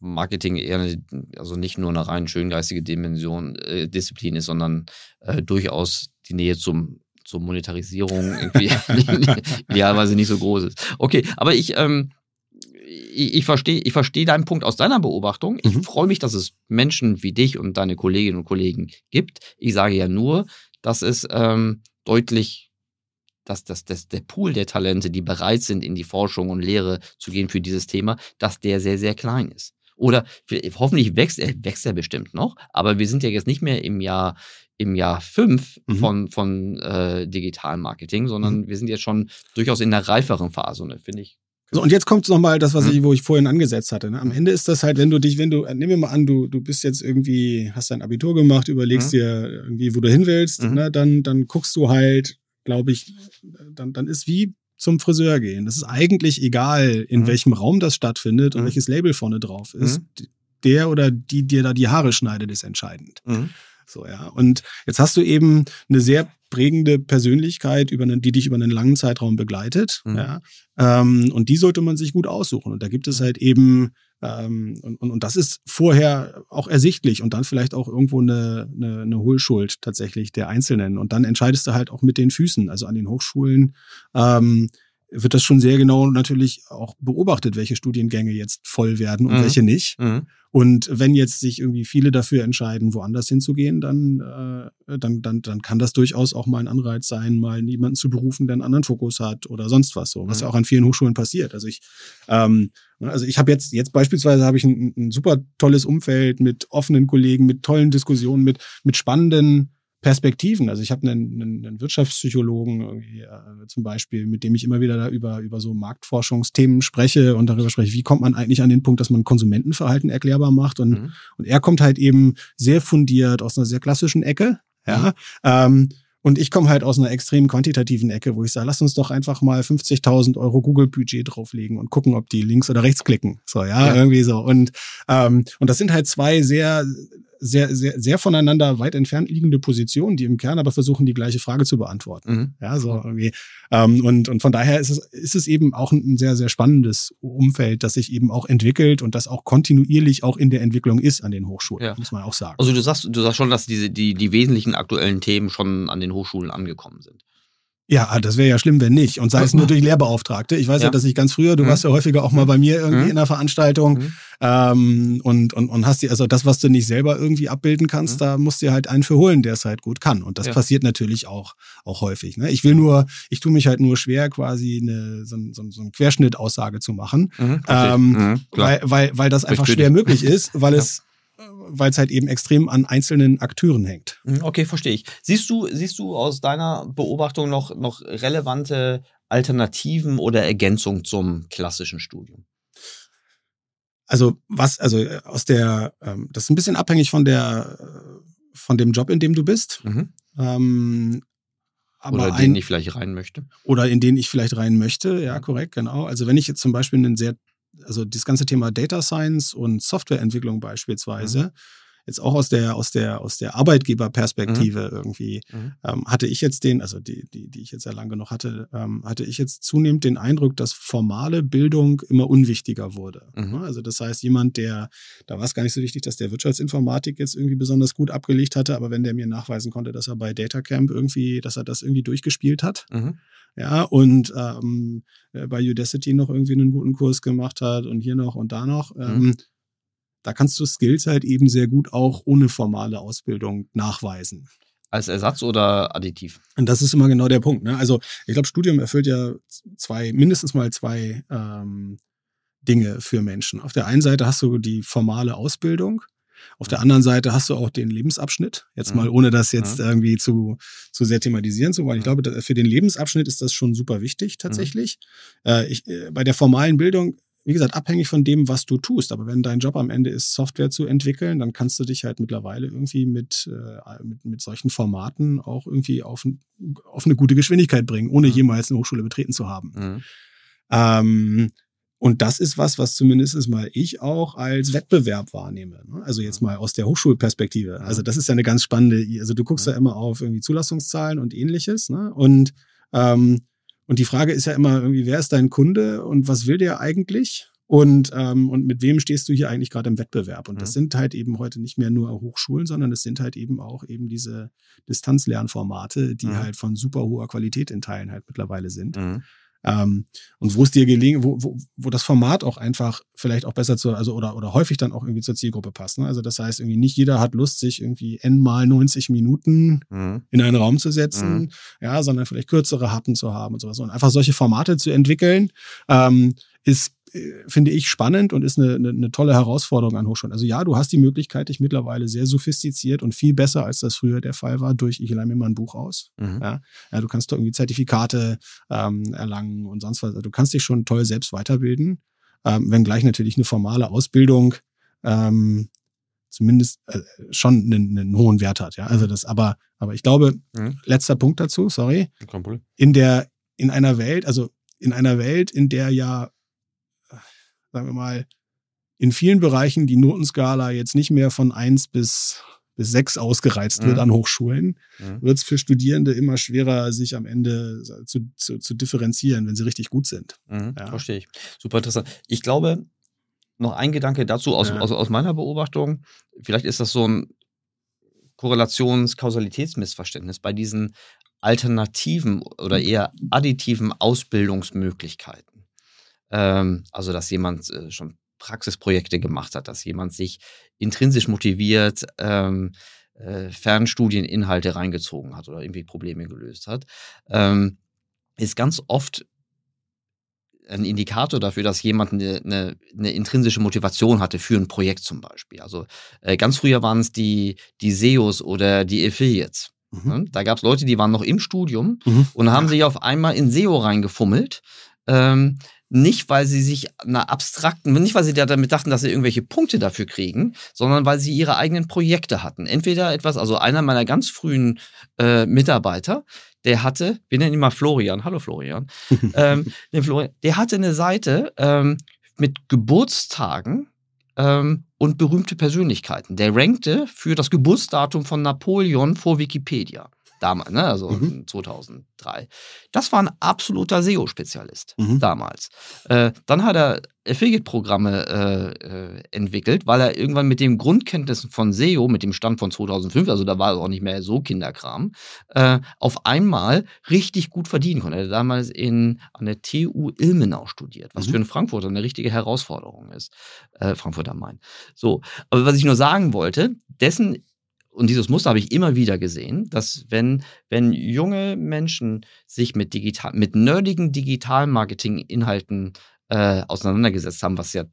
Marketing eher eine, also nicht nur eine rein schöngeistige Dimension, äh, Disziplin ist, sondern äh, durchaus die Nähe zum zur Monetarisierung irgendwie *laughs* *laughs* idealerweise nicht so groß ist. Okay, aber ich, ähm, ich, ich verstehe ich versteh deinen Punkt aus deiner Beobachtung. Ich mhm. freue mich, dass es Menschen wie dich und deine Kolleginnen und Kollegen gibt. Ich sage ja nur, dass es ähm, deutlich, dass, dass, dass der Pool der Talente, die bereit sind, in die Forschung und Lehre zu gehen für dieses Thema, dass der sehr, sehr klein ist. Oder hoffentlich wächst er, wächst er bestimmt noch, aber wir sind ja jetzt nicht mehr im Jahr, im Jahr fünf mhm. von, von äh, digitalem Marketing, sondern mhm. wir sind jetzt schon durchaus in der reiferen Phase, ne, finde ich so, und jetzt kommt nochmal das, was mhm. ich, wo ich vorhin angesetzt hatte. Ne? Am Ende ist das halt, wenn du dich, wenn du, nehmen wir mal an, du, du bist jetzt irgendwie, hast dein Abitur gemacht, überlegst mhm. dir irgendwie, wo du hin willst, mhm. ne? dann, dann guckst du halt, glaube ich, dann, dann ist wie zum Friseur gehen. Das ist eigentlich egal, in mhm. welchem Raum das stattfindet und mhm. welches Label vorne drauf ist. Mhm. Der oder die dir da die Haare schneidet, ist entscheidend. So, ja. Und jetzt hast du eben eine sehr prägende Persönlichkeit, über eine, die dich über einen langen Zeitraum begleitet. Mhm. Ja. Ähm, und die sollte man sich gut aussuchen. Und da gibt es halt eben, ähm, und, und, und das ist vorher auch ersichtlich und dann vielleicht auch irgendwo eine, eine, eine Hohlschuld tatsächlich der Einzelnen. Und dann entscheidest du halt auch mit den Füßen, also an den Hochschulen. Ähm, wird das schon sehr genau natürlich auch beobachtet, welche Studiengänge jetzt voll werden und mhm. welche nicht. Mhm. Und wenn jetzt sich irgendwie viele dafür entscheiden, woanders hinzugehen, dann, äh, dann, dann, dann kann das durchaus auch mal ein Anreiz sein, mal jemanden zu berufen, der einen anderen Fokus hat oder sonst was so, was mhm. ja auch an vielen Hochschulen passiert. Also ich, ähm, also ich habe jetzt, jetzt beispielsweise habe ich ein, ein super tolles Umfeld mit offenen Kollegen, mit tollen Diskussionen, mit, mit spannenden Perspektiven. Also ich habe einen, einen, einen Wirtschaftspsychologen äh, zum Beispiel, mit dem ich immer wieder da über, über so Marktforschungsthemen spreche und darüber spreche, wie kommt man eigentlich an den Punkt, dass man Konsumentenverhalten erklärbar macht. Und, mhm. und er kommt halt eben sehr fundiert aus einer sehr klassischen Ecke. Ja. Mhm. Ähm, Und ich komme halt aus einer extrem quantitativen Ecke, wo ich sage, lass uns doch einfach mal 50.000 Euro Google-Budget drauflegen und gucken, ob die links oder rechts klicken. So, ja, ja. irgendwie so. Und, ähm, und das sind halt zwei sehr sehr, sehr, sehr voneinander weit entfernt liegende Positionen, die im Kern aber versuchen, die gleiche Frage zu beantworten. Mhm. Ja, so irgendwie. Ähm, und, und von daher ist es, ist es eben auch ein sehr, sehr spannendes Umfeld, das sich eben auch entwickelt und das auch kontinuierlich auch in der Entwicklung ist an den Hochschulen, ja. muss man auch sagen. Also du sagst, du sagst schon, dass diese, die, die wesentlichen aktuellen Themen schon an den Hochschulen angekommen sind. Ja, das wäre ja schlimm, wenn nicht. Und sei es nur *laughs* durch Lehrbeauftragte. Ich weiß ja, ja dass ich ganz früher, du mhm. warst ja häufiger auch mal bei mir irgendwie mhm. in einer Veranstaltung mhm. ähm, und, und, und hast die, also das, was du nicht selber irgendwie abbilden kannst, mhm. da musst du dir halt einen für holen, der es halt gut kann. Und das ja. passiert natürlich auch, auch häufig. Ne? Ich will nur, ich tue mich halt nur schwer, quasi eine, so, so, so eine Querschnittaussage zu machen, mhm, ähm, mhm, weil, weil, weil das einfach schwer möglich ist, weil *laughs* ja. es weil es halt eben extrem an einzelnen Akteuren hängt. Mhm, okay, verstehe ich. Siehst du, siehst du aus deiner Beobachtung noch, noch relevante Alternativen oder Ergänzungen zum klassischen Studium? Also was, also äh, aus der, ähm, das ist ein bisschen abhängig von der, äh, von dem Job, in dem du bist. Mhm. Ähm, oder in den ich vielleicht rein möchte. Oder in den ich vielleicht rein möchte, ja, korrekt, genau. Also wenn ich jetzt zum Beispiel einen sehr also das ganze Thema Data Science und Softwareentwicklung beispielsweise, mhm. Jetzt auch aus der, aus der, aus der Arbeitgeberperspektive mhm. irgendwie, mhm. Ähm, hatte ich jetzt den, also die, die, die ich jetzt sehr lange noch hatte, ähm, hatte ich jetzt zunehmend den Eindruck, dass formale Bildung immer unwichtiger wurde. Mhm. Also das heißt, jemand, der, da war es gar nicht so wichtig, dass der Wirtschaftsinformatik jetzt irgendwie besonders gut abgelegt hatte, aber wenn der mir nachweisen konnte, dass er bei Datacamp irgendwie, dass er das irgendwie durchgespielt hat, mhm ja, und ähm, äh, bei Udacity noch irgendwie einen guten Kurs gemacht hat und hier noch und da noch. Mhm. Ähm, da kannst du Skills halt eben sehr gut auch ohne formale Ausbildung nachweisen. Als Ersatz oder additiv? Und das ist immer genau der Punkt. Ne? Also ich glaube, Studium erfüllt ja zwei, mindestens mal zwei ähm, Dinge für Menschen. Auf der einen Seite hast du die formale Ausbildung auf der anderen Seite hast du auch den Lebensabschnitt. Jetzt mal, mhm. ohne das jetzt irgendwie zu, zu sehr thematisieren zu wollen. Ich glaube, für den Lebensabschnitt ist das schon super wichtig tatsächlich. Äh, ich, äh, bei der formalen Bildung wie gesagt, abhängig von dem, was du tust. Aber wenn dein Job am Ende ist, Software zu entwickeln, dann kannst du dich halt mittlerweile irgendwie mit, äh, mit, mit solchen Formaten auch irgendwie auf, auf eine gute Geschwindigkeit bringen, ohne mhm. jemals eine Hochschule betreten zu haben. Mhm. Ähm, und das ist was, was zumindest mal ich auch als Wettbewerb wahrnehme. Ne? Also jetzt mal aus der Hochschulperspektive. Also das ist ja eine ganz spannende, also du guckst ja immer auf irgendwie Zulassungszahlen und ähnliches. Ne? Und, ähm, und die Frage ist ja immer irgendwie, wer ist dein Kunde und was will der eigentlich? Und, ähm, und mit wem stehst du hier eigentlich gerade im Wettbewerb? Und das sind halt eben heute nicht mehr nur Hochschulen, sondern es sind halt eben auch eben diese Distanzlernformate, die mhm. halt von super hoher Qualität in Teilen halt mittlerweile sind. Mhm. Ähm, und wo es dir gelingen, wo, wo, wo das Format auch einfach vielleicht auch besser zu, also oder, oder häufig dann auch irgendwie zur Zielgruppe passt. Ne? Also das heißt, irgendwie nicht jeder hat Lust, sich irgendwie n mal 90 Minuten mhm. in einen Raum zu setzen, mhm. ja, sondern vielleicht kürzere Happen zu haben und sowas. Und einfach solche Formate zu entwickeln, ähm, ist finde ich spannend und ist eine, eine, eine, tolle Herausforderung an Hochschulen. Also ja, du hast die Möglichkeit, dich mittlerweile sehr sophistiziert und viel besser, als das früher der Fall war, durch ich leih mir mal ein Buch aus. Mhm. Ja, ja, du kannst da irgendwie Zertifikate ähm, erlangen und sonst was. Also du kannst dich schon toll selbst weiterbilden, ähm, wenngleich natürlich eine formale Ausbildung ähm, zumindest äh, schon einen, einen, hohen Wert hat. Ja, also das, aber, aber ich glaube, mhm. letzter Punkt dazu, sorry. In der, in einer Welt, also in einer Welt, in der ja sagen wir mal, in vielen Bereichen die Notenskala jetzt nicht mehr von eins bis bis sechs ausgereizt wird mhm. an Hochschulen, mhm. wird es für Studierende immer schwerer, sich am Ende zu, zu, zu differenzieren, wenn sie richtig gut sind. Mhm. Ja. Verstehe ich. Super interessant. Ich glaube, noch ein Gedanke dazu aus, ja. aus, aus meiner Beobachtung. Vielleicht ist das so ein Korrelations-Kausalitätsmissverständnis bei diesen alternativen oder eher additiven Ausbildungsmöglichkeiten. Ähm, also, dass jemand äh, schon Praxisprojekte gemacht hat, dass jemand sich intrinsisch motiviert ähm, äh, Fernstudieninhalte reingezogen hat oder irgendwie Probleme gelöst hat, ähm, ist ganz oft ein Indikator dafür, dass jemand eine, eine, eine, intrinsische Motivation hatte für ein Projekt zum Beispiel. Also äh, ganz früher waren es die, die SEOs oder die Affiliates. Mhm. Ne? Da gab es Leute, die waren noch im Studium mhm. und haben sich auf einmal in SEO reingefummelt. Ähm, nicht, weil sie sich einer abstrakten, nicht, weil sie damit dachten, dass sie irgendwelche Punkte dafür kriegen, sondern weil sie ihre eigenen Projekte hatten. Entweder etwas, also einer meiner ganz frühen äh, Mitarbeiter, der hatte, wir nennen ihn mal Florian, hallo Florian, *laughs* ähm, den Florian der hatte eine Seite ähm, mit Geburtstagen ähm, und berühmte Persönlichkeiten. Der rankte für das Geburtsdatum von Napoleon vor Wikipedia damals, ne, also mhm. 2003. Das war ein absoluter SEO-Spezialist mhm. damals. Äh, dann hat er Affiliate-Programme äh, äh, entwickelt, weil er irgendwann mit den Grundkenntnissen von SEO, mit dem Stand von 2005, also da war es auch nicht mehr so Kinderkram, äh, auf einmal richtig gut verdienen konnte. Er hat damals in, an der TU Ilmenau studiert, was mhm. für einen Frankfurter eine richtige Herausforderung ist. Äh, Frankfurt am Main. So, aber was ich nur sagen wollte, dessen und dieses Muster habe ich immer wieder gesehen, dass wenn, wenn junge Menschen sich mit digital, mit nerdigen Digital-Marketing-Inhalten äh, auseinandergesetzt haben, was ja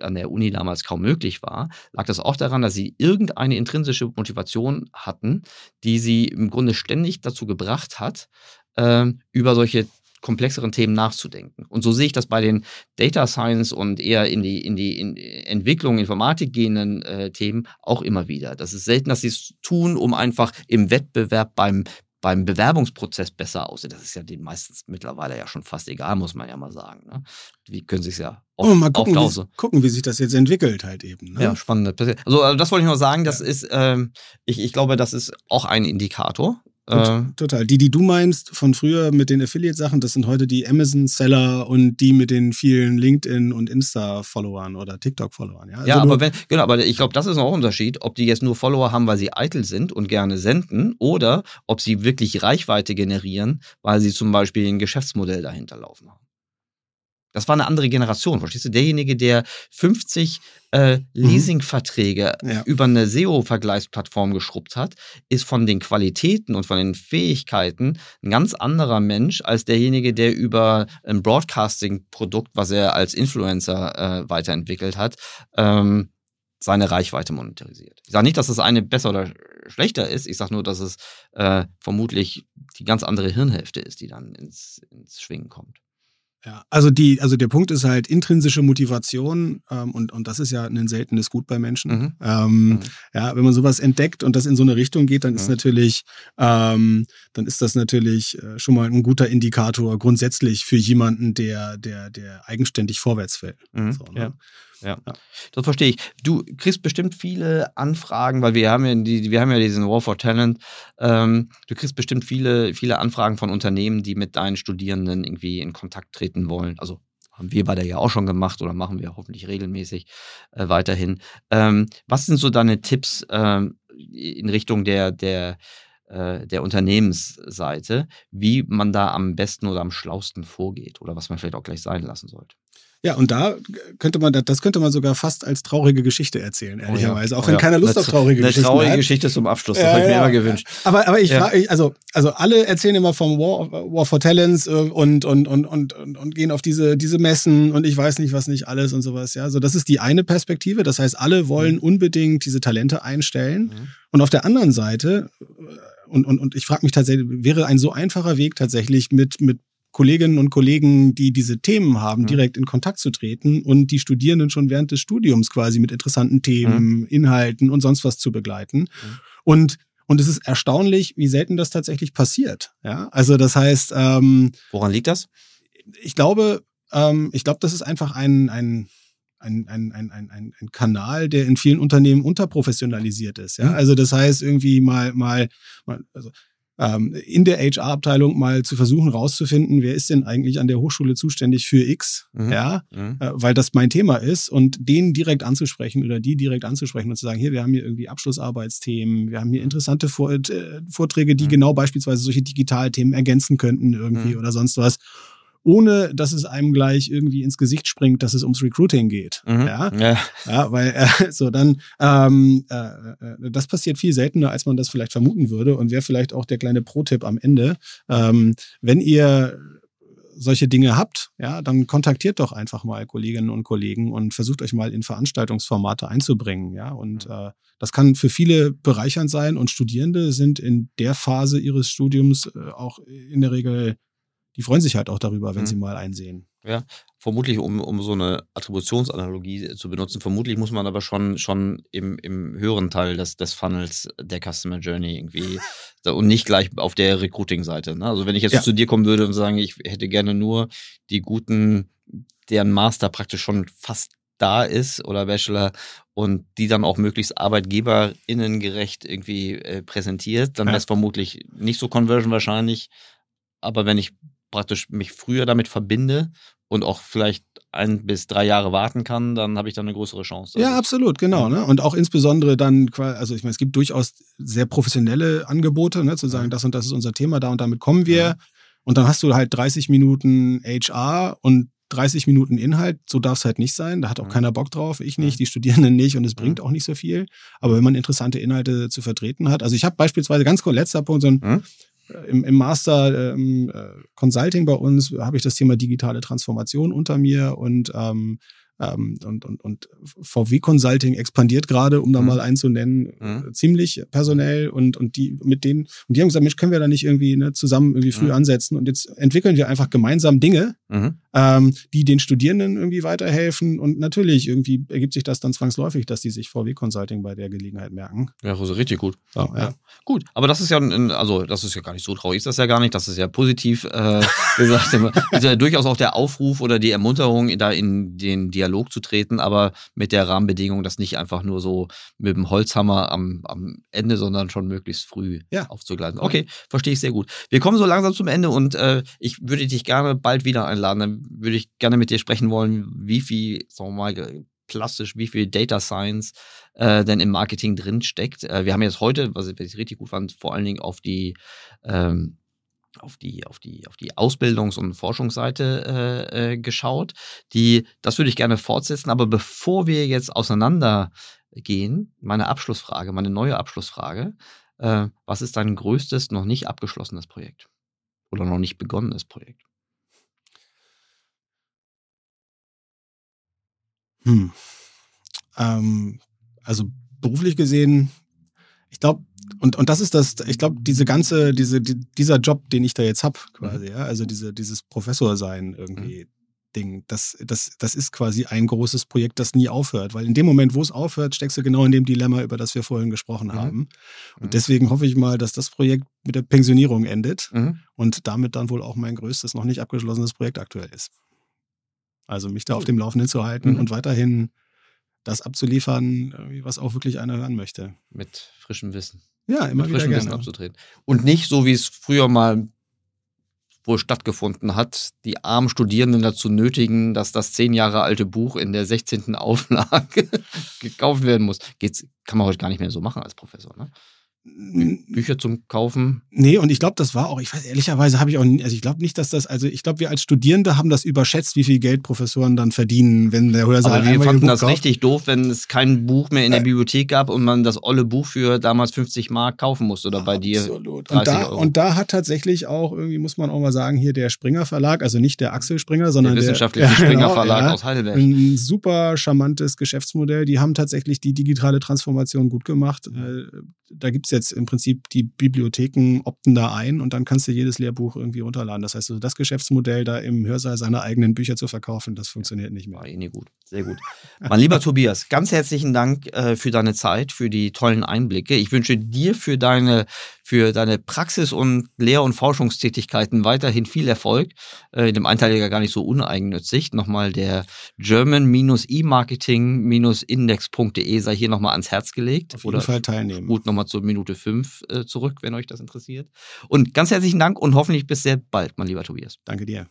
an der Uni damals kaum möglich war, lag das auch daran, dass sie irgendeine intrinsische Motivation hatten, die sie im Grunde ständig dazu gebracht hat, äh, über solche komplexeren Themen nachzudenken. Und so sehe ich das bei den Data Science und eher in die, in die in Entwicklung, Informatik gehenden äh, Themen auch immer wieder. Das ist selten, dass sie es tun, um einfach im Wettbewerb beim, beim Bewerbungsprozess besser aussehen. Das ist ja den meistens mittlerweile ja schon fast egal, muss man ja mal sagen. Ne? Wie können sie es ja oft, oh, mal gucken, oft wie, gucken, wie sich das jetzt entwickelt halt eben. Ne? Ja, spannend. Also, also das wollte ich nur sagen, das ja. ist, ähm, ich, ich glaube, das ist auch ein Indikator. Äh, total. Die, die du meinst von früher mit den Affiliate-Sachen, das sind heute die Amazon-Seller und die mit den vielen LinkedIn- und Insta-Followern oder TikTok-Followern. Ja, also ja aber wenn, genau, aber ich glaube, das ist auch ein Unterschied, ob die jetzt nur Follower haben, weil sie eitel sind und gerne senden oder ob sie wirklich Reichweite generieren, weil sie zum Beispiel ein Geschäftsmodell dahinter laufen haben. Das war eine andere Generation, verstehst du? Derjenige, der 50 äh, mhm. Leasingverträge ja. über eine SEO-Vergleichsplattform geschrubbt hat, ist von den Qualitäten und von den Fähigkeiten ein ganz anderer Mensch als derjenige, der über ein Broadcasting-Produkt, was er als Influencer äh, weiterentwickelt hat, ähm, seine Reichweite monetarisiert. Ich sage nicht, dass das eine besser oder schlechter ist. Ich sage nur, dass es äh, vermutlich die ganz andere Hirnhälfte ist, die dann ins, ins Schwingen kommt. Ja, also die, also der Punkt ist halt intrinsische Motivation ähm, und, und das ist ja ein seltenes Gut bei Menschen. Mhm. Ähm, mhm. Ja, wenn man sowas entdeckt und das in so eine Richtung geht, dann mhm. ist natürlich, ähm, dann ist das natürlich äh, schon mal ein guter Indikator grundsätzlich für jemanden, der, der, der eigenständig vorwärts fällt. Mhm. So, ne? ja. Ja, ja, das verstehe ich. Du kriegst bestimmt viele Anfragen, weil wir haben ja, die, wir haben ja diesen War for Talent. Ähm, du kriegst bestimmt viele, viele Anfragen von Unternehmen, die mit deinen Studierenden irgendwie in Kontakt treten wollen. Also haben wir beide ja auch schon gemacht oder machen wir hoffentlich regelmäßig äh, weiterhin. Ähm, was sind so deine Tipps ähm, in Richtung der, der, äh, der Unternehmensseite, wie man da am besten oder am schlausten vorgeht oder was man vielleicht auch gleich sein lassen sollte? Ja, und da könnte man, das könnte man sogar fast als traurige Geschichte erzählen, ehrlicherweise. Oh ja. Auch wenn oh ja. keiner Lust auf traurige eine Geschichten hat. Eine traurige Geschichte zum Abschluss, das ja, habe ich mir immer gewünscht. Aber, aber ich frage, also, also alle erzählen immer vom War, War for Talents äh, und, und, und, und, und, und gehen auf diese, diese Messen und ich weiß nicht, was nicht alles und sowas, ja. So, also das ist die eine Perspektive. Das heißt, alle wollen mhm. unbedingt diese Talente einstellen. Mhm. Und auf der anderen Seite, äh, und, und, und ich frage mich tatsächlich, wäre ein so einfacher Weg tatsächlich mit, mit Kolleginnen und Kollegen, die diese Themen haben, mhm. direkt in Kontakt zu treten und die Studierenden schon während des Studiums quasi mit interessanten Themen, mhm. Inhalten und sonst was zu begleiten. Mhm. Und und es ist erstaunlich, wie selten das tatsächlich passiert. Ja, also das heißt, ähm, woran liegt das? Ich glaube, ähm, ich glaube, das ist einfach ein, ein ein, ein, ein, ein, ein Kanal, der in vielen Unternehmen unterprofessionalisiert ist. Ja? Mhm. Also das heißt irgendwie mal, mal, mal also ähm, in der HR-Abteilung mal zu versuchen rauszufinden, wer ist denn eigentlich an der Hochschule zuständig für X, mhm. ja, mhm. Äh, weil das mein Thema ist und den direkt anzusprechen oder die direkt anzusprechen und zu sagen, hier, wir haben hier irgendwie Abschlussarbeitsthemen, wir haben hier mhm. interessante Vor äh, Vorträge, die mhm. genau beispielsweise solche Digitalthemen ergänzen könnten irgendwie mhm. oder sonst was ohne dass es einem gleich irgendwie ins Gesicht springt, dass es ums Recruiting geht. Mhm. Ja? ja, ja, weil äh, *laughs* so dann ähm, äh, äh, das passiert viel seltener, als man das vielleicht vermuten würde und wäre vielleicht auch der kleine Pro-Tipp am Ende, ähm, wenn ihr solche Dinge habt, ja, dann kontaktiert doch einfach mal Kolleginnen und Kollegen und versucht euch mal in Veranstaltungsformate einzubringen, ja. Und mhm. äh, das kann für viele bereichernd sein und Studierende sind in der Phase ihres Studiums äh, auch in der Regel die freuen sich halt auch darüber, wenn Mhm. sie mal einsehen. Ja, vermutlich, um, um so eine Attributionsanalogie zu benutzen, vermutlich muss man aber schon, schon im, im höheren Teil des, des Funnels der Customer Journey irgendwie *laughs* und nicht gleich auf der Recruiting-Seite. Ne? Also wenn ich jetzt Ja. zu dir kommen würde und sagen, ich hätte gerne nur die guten, deren Master praktisch schon fast da ist oder Bachelor und die dann auch möglichst arbeitgeberinnengerecht irgendwie äh, präsentiert, dann Ja. wäre es vermutlich nicht so Conversion wahrscheinlich. Aber wenn ich praktisch mich früher damit verbinde und auch vielleicht ein bis drei Jahre warten kann, dann habe ich dann eine größere Chance. Ja, Also, absolut, genau. Ne? Und auch insbesondere dann, also ich meine, es gibt durchaus sehr professionelle Angebote, ne? zu sagen, Mhm. das und das ist unser Thema, da und damit kommen wir. Ja. Und dann hast du halt 30 Minuten HR und 30 Minuten Inhalt, so darf es halt nicht sein. Da hat auch Mhm. keiner Bock drauf, ich nicht, Mhm. die Studierenden nicht und es Mhm. bringt auch nicht so viel. Aber wenn man interessante Inhalte zu vertreten hat, also ich habe beispielsweise ganz kurz, letzter Punkt, so ein, Mhm. Im, im Master ähm, äh, Consulting bei uns habe ich das Thema digitale Transformation unter mir und ähm, ähm, und, und, und VW Consulting expandiert gerade, um da Mhm. mal einen zu nennen, Mhm. äh, ziemlich personell und, und die mit denen, und die haben gesagt, Mensch, können wir da nicht irgendwie ne, zusammen irgendwie früh Mhm. ansetzen und jetzt entwickeln wir einfach gemeinsam Dinge, Mhm. Ähm, die den Studierenden irgendwie weiterhelfen und natürlich irgendwie ergibt sich das dann zwangsläufig, dass die sich VW Consulting bei der Gelegenheit merken. Ja, also richtig gut. So, ja. Ja. Gut, aber das ist ja, also das ist ja gar nicht so traurig, ist das ja gar nicht, das ist ja positiv. Äh, *laughs* gesagt, ist ja durchaus auch der Aufruf oder die Ermunterung, da in den Dialog zu treten, aber mit der Rahmenbedingung, das nicht einfach nur so mit dem Holzhammer am, am Ende, sondern schon möglichst früh Ja. aufzugleisen. Okay, verstehe ich sehr gut. Wir kommen so langsam zum Ende und äh, ich würde dich gerne bald wieder einladen. Dann würde ich gerne mit dir sprechen wollen, wie viel, sagen wir mal, plastisch, wie viel Data Science äh, denn im Marketing drin steckt. Äh, wir haben jetzt heute, was ich, was ich richtig gut fand, vor allen Dingen auf die ähm, auf die, auf die, auf die Ausbildungs- und Forschungsseite äh, äh, geschaut. Die, das würde ich gerne fortsetzen, aber bevor wir jetzt auseinandergehen, meine Abschlussfrage, meine neue Abschlussfrage, äh, was ist dein größtes noch nicht abgeschlossenes Projekt? Oder noch nicht begonnenes Projekt? Hm. Ähm, also beruflich gesehen, ich glaube, und, und das ist das, ich glaube, diese ganze, diese, die, dieser Job, den ich da jetzt hab, quasi, ja, also diese, dieses Professor-Sein irgendwie. Ding, das, das, das ist quasi ein großes Projekt, das nie aufhört. Weil in dem Moment, wo es aufhört, steckst du genau in dem Dilemma, über das wir vorhin gesprochen Mhm. haben. Mhm. Und deswegen hoffe ich mal, dass das Projekt mit der Pensionierung endet Mhm. und damit dann wohl auch mein größtes noch nicht abgeschlossenes Projekt aktuell ist. Also mich da auf dem Laufenden zu halten Mhm. und weiterhin das abzuliefern, irgendwie, was auch wirklich einer hören möchte. Mit frischem Wissen. Ja, immer mit wieder frischem Wissen gerne. abzutreten. Und nicht so, wie es früher mal wohl stattgefunden hat, die armen Studierenden dazu nötigen, dass das zehn Jahre alte Buch in der 16. *laughs* Auflage gekauft werden muss. Geht's, kann man heute gar nicht mehr so machen als Professor, ne? Bü Bücher zum Kaufen. Nee, und ich glaube, das war auch, ich weiß, ehrlicherweise habe ich auch, nie- also ich glaube nicht, dass das, also ich glaube, wir als Studierende haben das überschätzt, wie viel Geld Professoren dann verdienen, wenn der Hörsaal Aber wir fanden Buch das kauft. richtig doof, wenn es kein Buch mehr in der Äh. Bibliothek gab und man das olle Buch für damals 50 Mark kaufen musste oder bei dir. Absolut. 30 Und da, Euro. und da hat tatsächlich auch irgendwie, muss man auch mal sagen, hier der Springer Verlag, also nicht der Axel Springer, Der sondern wissenschaftliche der, *laughs* Springer genau, Verlag ja. aus Heidelberg. Ein super charmantes Geschäftsmodell. Die haben tatsächlich die digitale Transformation gut gemacht. Da gibt's jetzt im Prinzip die Bibliotheken opten da ein und dann kannst du jedes Lehrbuch irgendwie runterladen. Das heißt, also das Geschäftsmodell, da im Hörsaal seine eigenen Bücher zu verkaufen, das funktioniert nicht mehr. War eh gut. Sehr gut. Mein lieber Tobias, ganz herzlichen Dank äh, für deine Zeit, für die tollen Einblicke. Ich wünsche dir für deine, für deine Praxis- und Lehr- und Forschungstätigkeiten weiterhin viel Erfolg. Äh, in dem einen Teil ja gar nicht so uneigennützig. Nochmal der German-E-Marketing-Index.de sei hier nochmal ans Herz gelegt. Auf jeden Fall teilnehmen. Gut, nochmal zur Minute 5 äh, zurück, wenn euch das interessiert. Und ganz herzlichen Dank und hoffentlich bis sehr bald, mein lieber Tobias. Danke dir.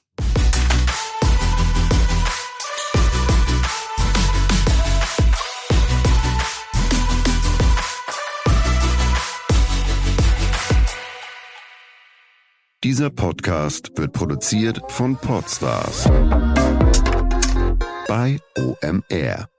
Dieser Podcast wird produziert von Podstars bei OMR.